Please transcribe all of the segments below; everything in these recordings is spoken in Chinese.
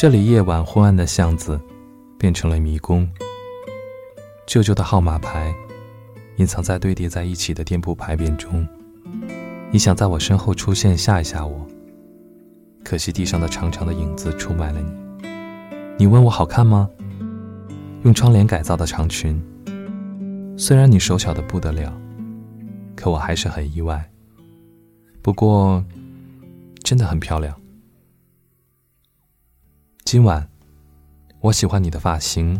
这里夜晚昏暗的巷子变成了迷宫。旧旧的号码牌隐藏在堆叠在一起的店铺牌匾中。你想在我身后出现吓一吓我，可惜地上的长长的影子出卖了你。你问我好看吗？用窗帘改造的长裙，虽然你手巧的不得了，可我还是很意外。不过，真的很漂亮。今晚，我喜欢你的发型，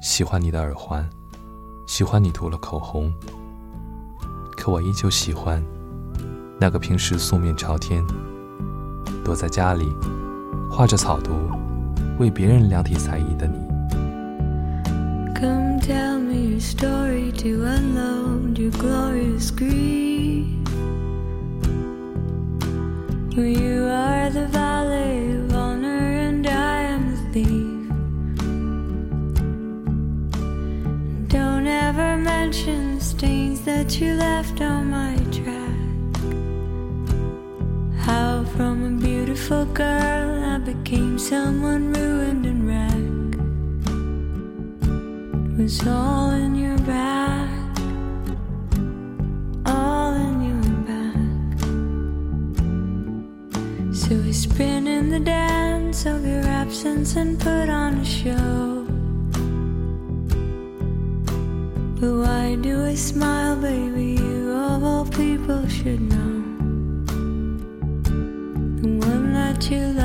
喜欢你的耳环，喜欢你涂了口红。可我依旧喜欢那个平时素面朝天，躲在家里画着草图，为别人量体裁衣的你。Come tell me your story to unload your glorious grief. You are the valet stains that you left on my track. How from a beautiful girl I became someone ruined and wrecked. Was all in your back, all in your back. So we spin in the dance of your absence and put on a show. But why do I smile, baby? You of all people should know. The one that you loved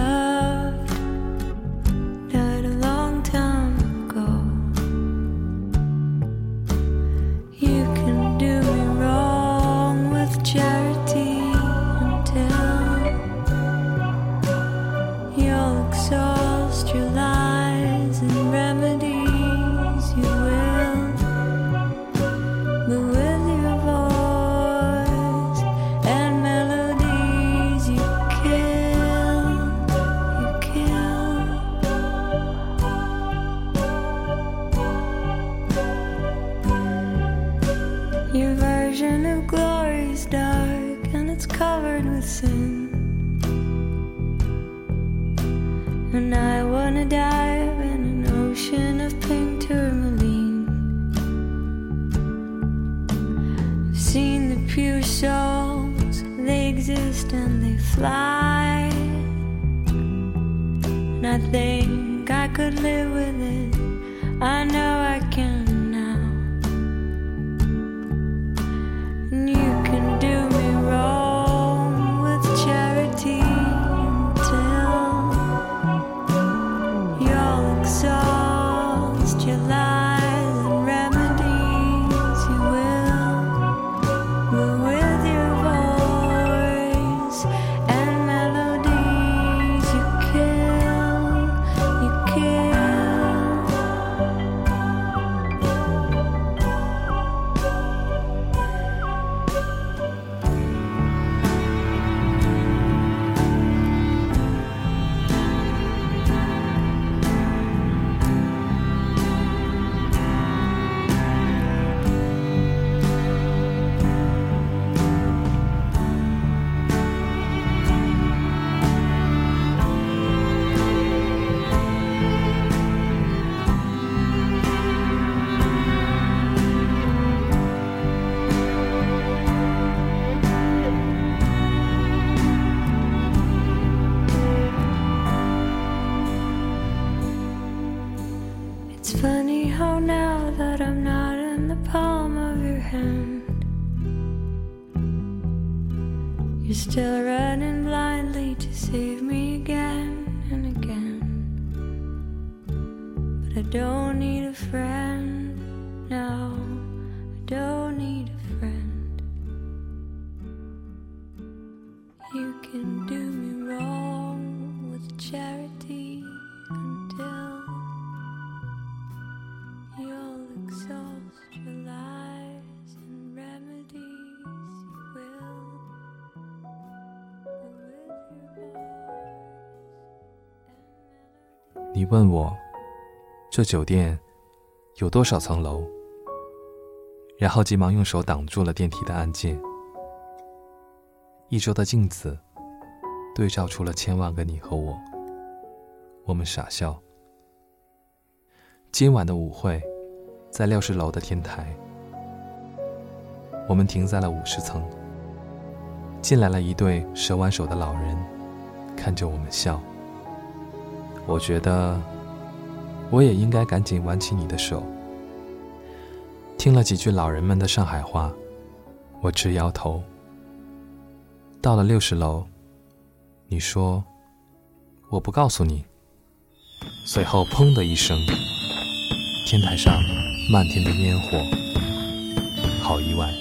I think I could live with it. I know I can 你问我，这酒店有多少层楼？然后急忙用手挡住了电梯的按键。一周的镜子，对照出了千万个你和我。我们傻笑。今晚的舞会在六十楼的天台，我们停在了五十层。进来了一对手挽手的老人，看着我们笑。我觉得我也应该赶紧挽起你的手。听了几句老人们的上海话，我直摇头。到了六十楼，你说我不告诉你。随后砰的一声，天台上漫天的烟火，好意外。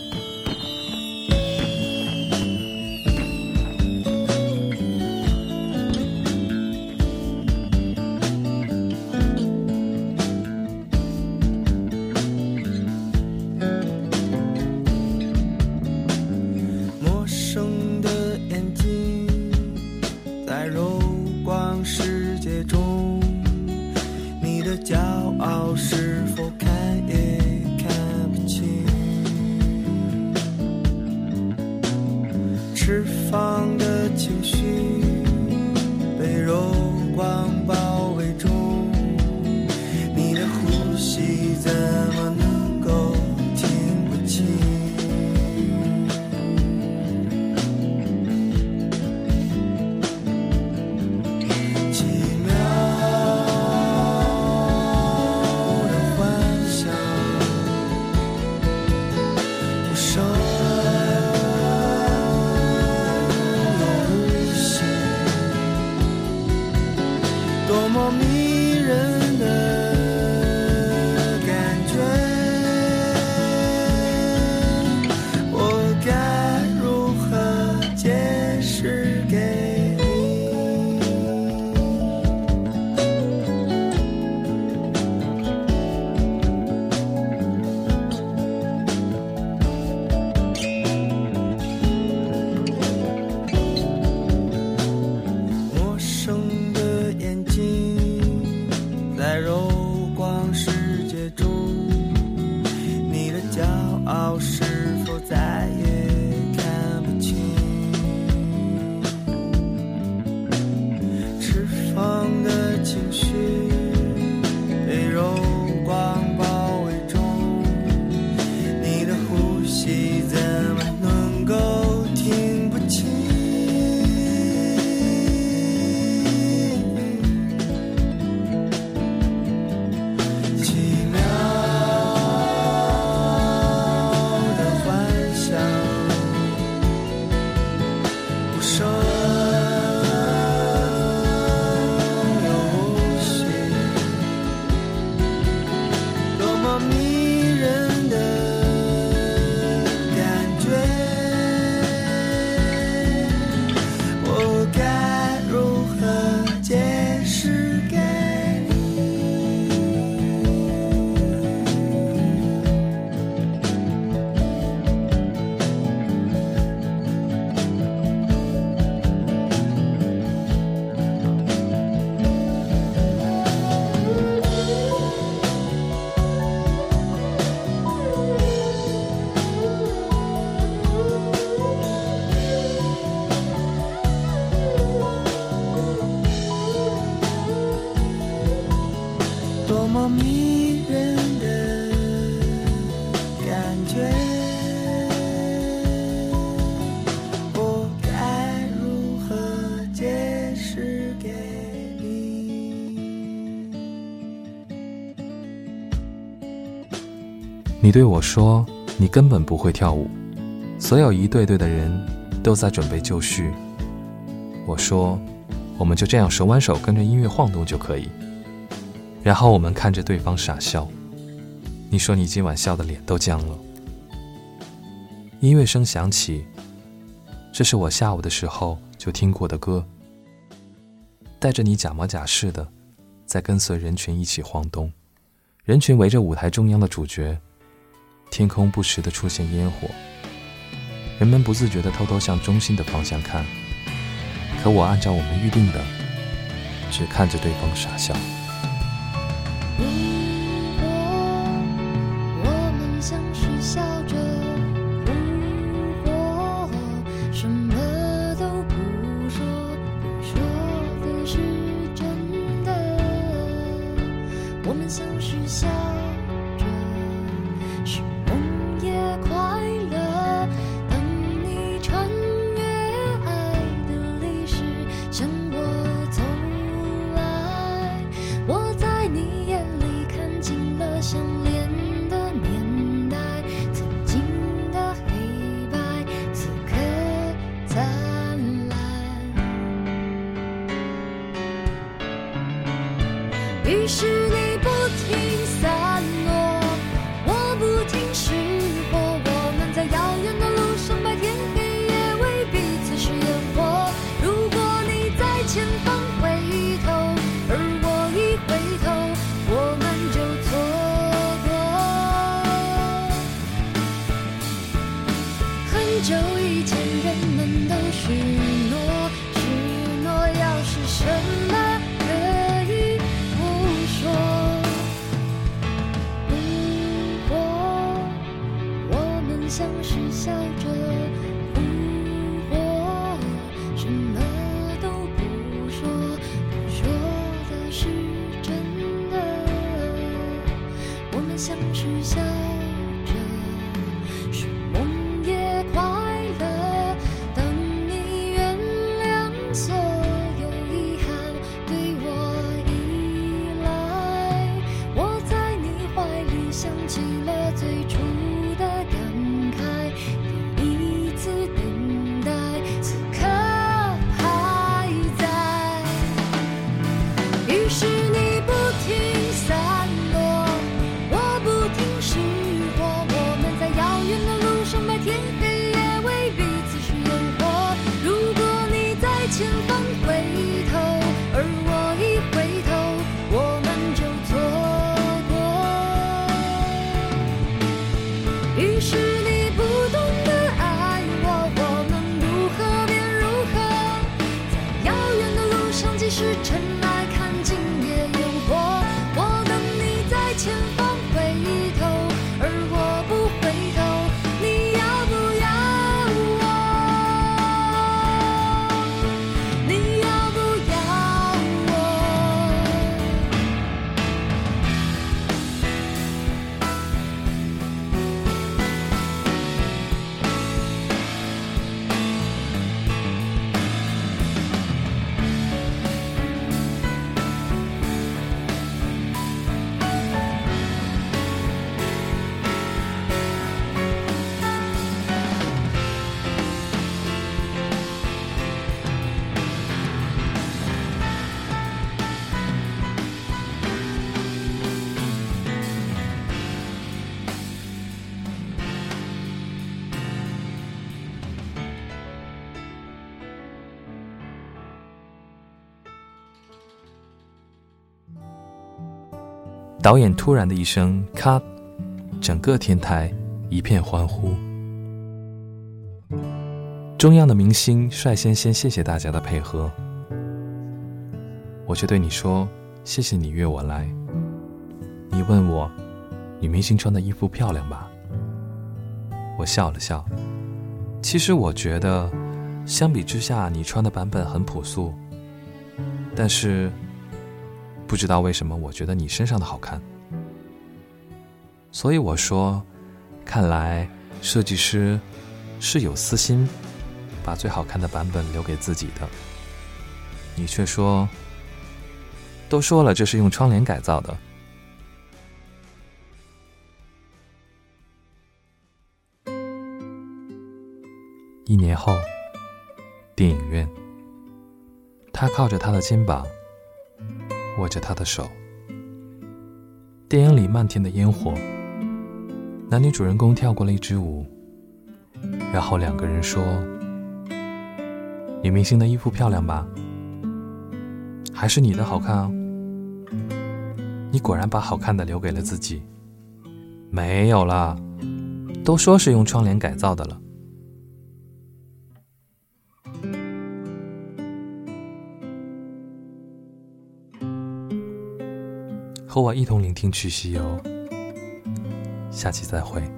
你对我说，你根本不会跳舞，所有一对对的人都在准备就绪。我说，我们就这样手挽手跟着音乐晃动就可以。然后我们看着对方傻笑。你说你今晚笑的脸都僵了。音乐声响起，这是我下午的时候就听过的歌。带着你假模假式的，在跟随人群一起晃动，人群围着舞台中央的主角，天空不时的出现烟火，人们不自觉的偷偷向中心的方向看。可我按照我们预定的，只看着对方傻笑。于是你不停是真。导演突然的一声“咔”，整个天台一片欢呼。中央的明星率先先谢谢大家的配合，我却对你说：“谢谢你约我来。”你问我，女明星穿的衣服漂亮吧？我笑了笑。其实我觉得，相比之下，你穿的版本很朴素，但是。不知道为什么，我觉得你身上的好看，所以我说，看来设计师是有私心，把最好看的版本留给自己的。你却说，都说了这是用窗帘改造的。一年后，电影院，他靠着他的肩膀。握着他的手，电影里漫天的烟火，男女主人公跳过了一支舞，然后两个人说：“女明星的衣服漂亮吧？还是你的好看啊？你果然把好看的留给了自己。没有了，都说是用窗帘改造的了。”和我一同聆听《去西游》，下期再会。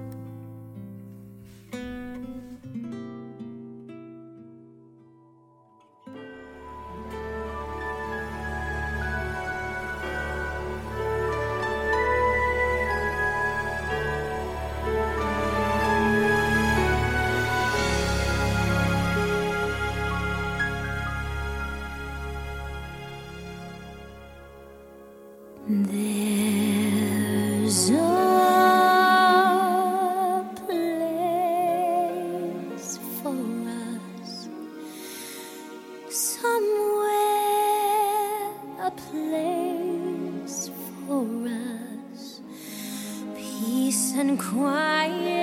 And quiet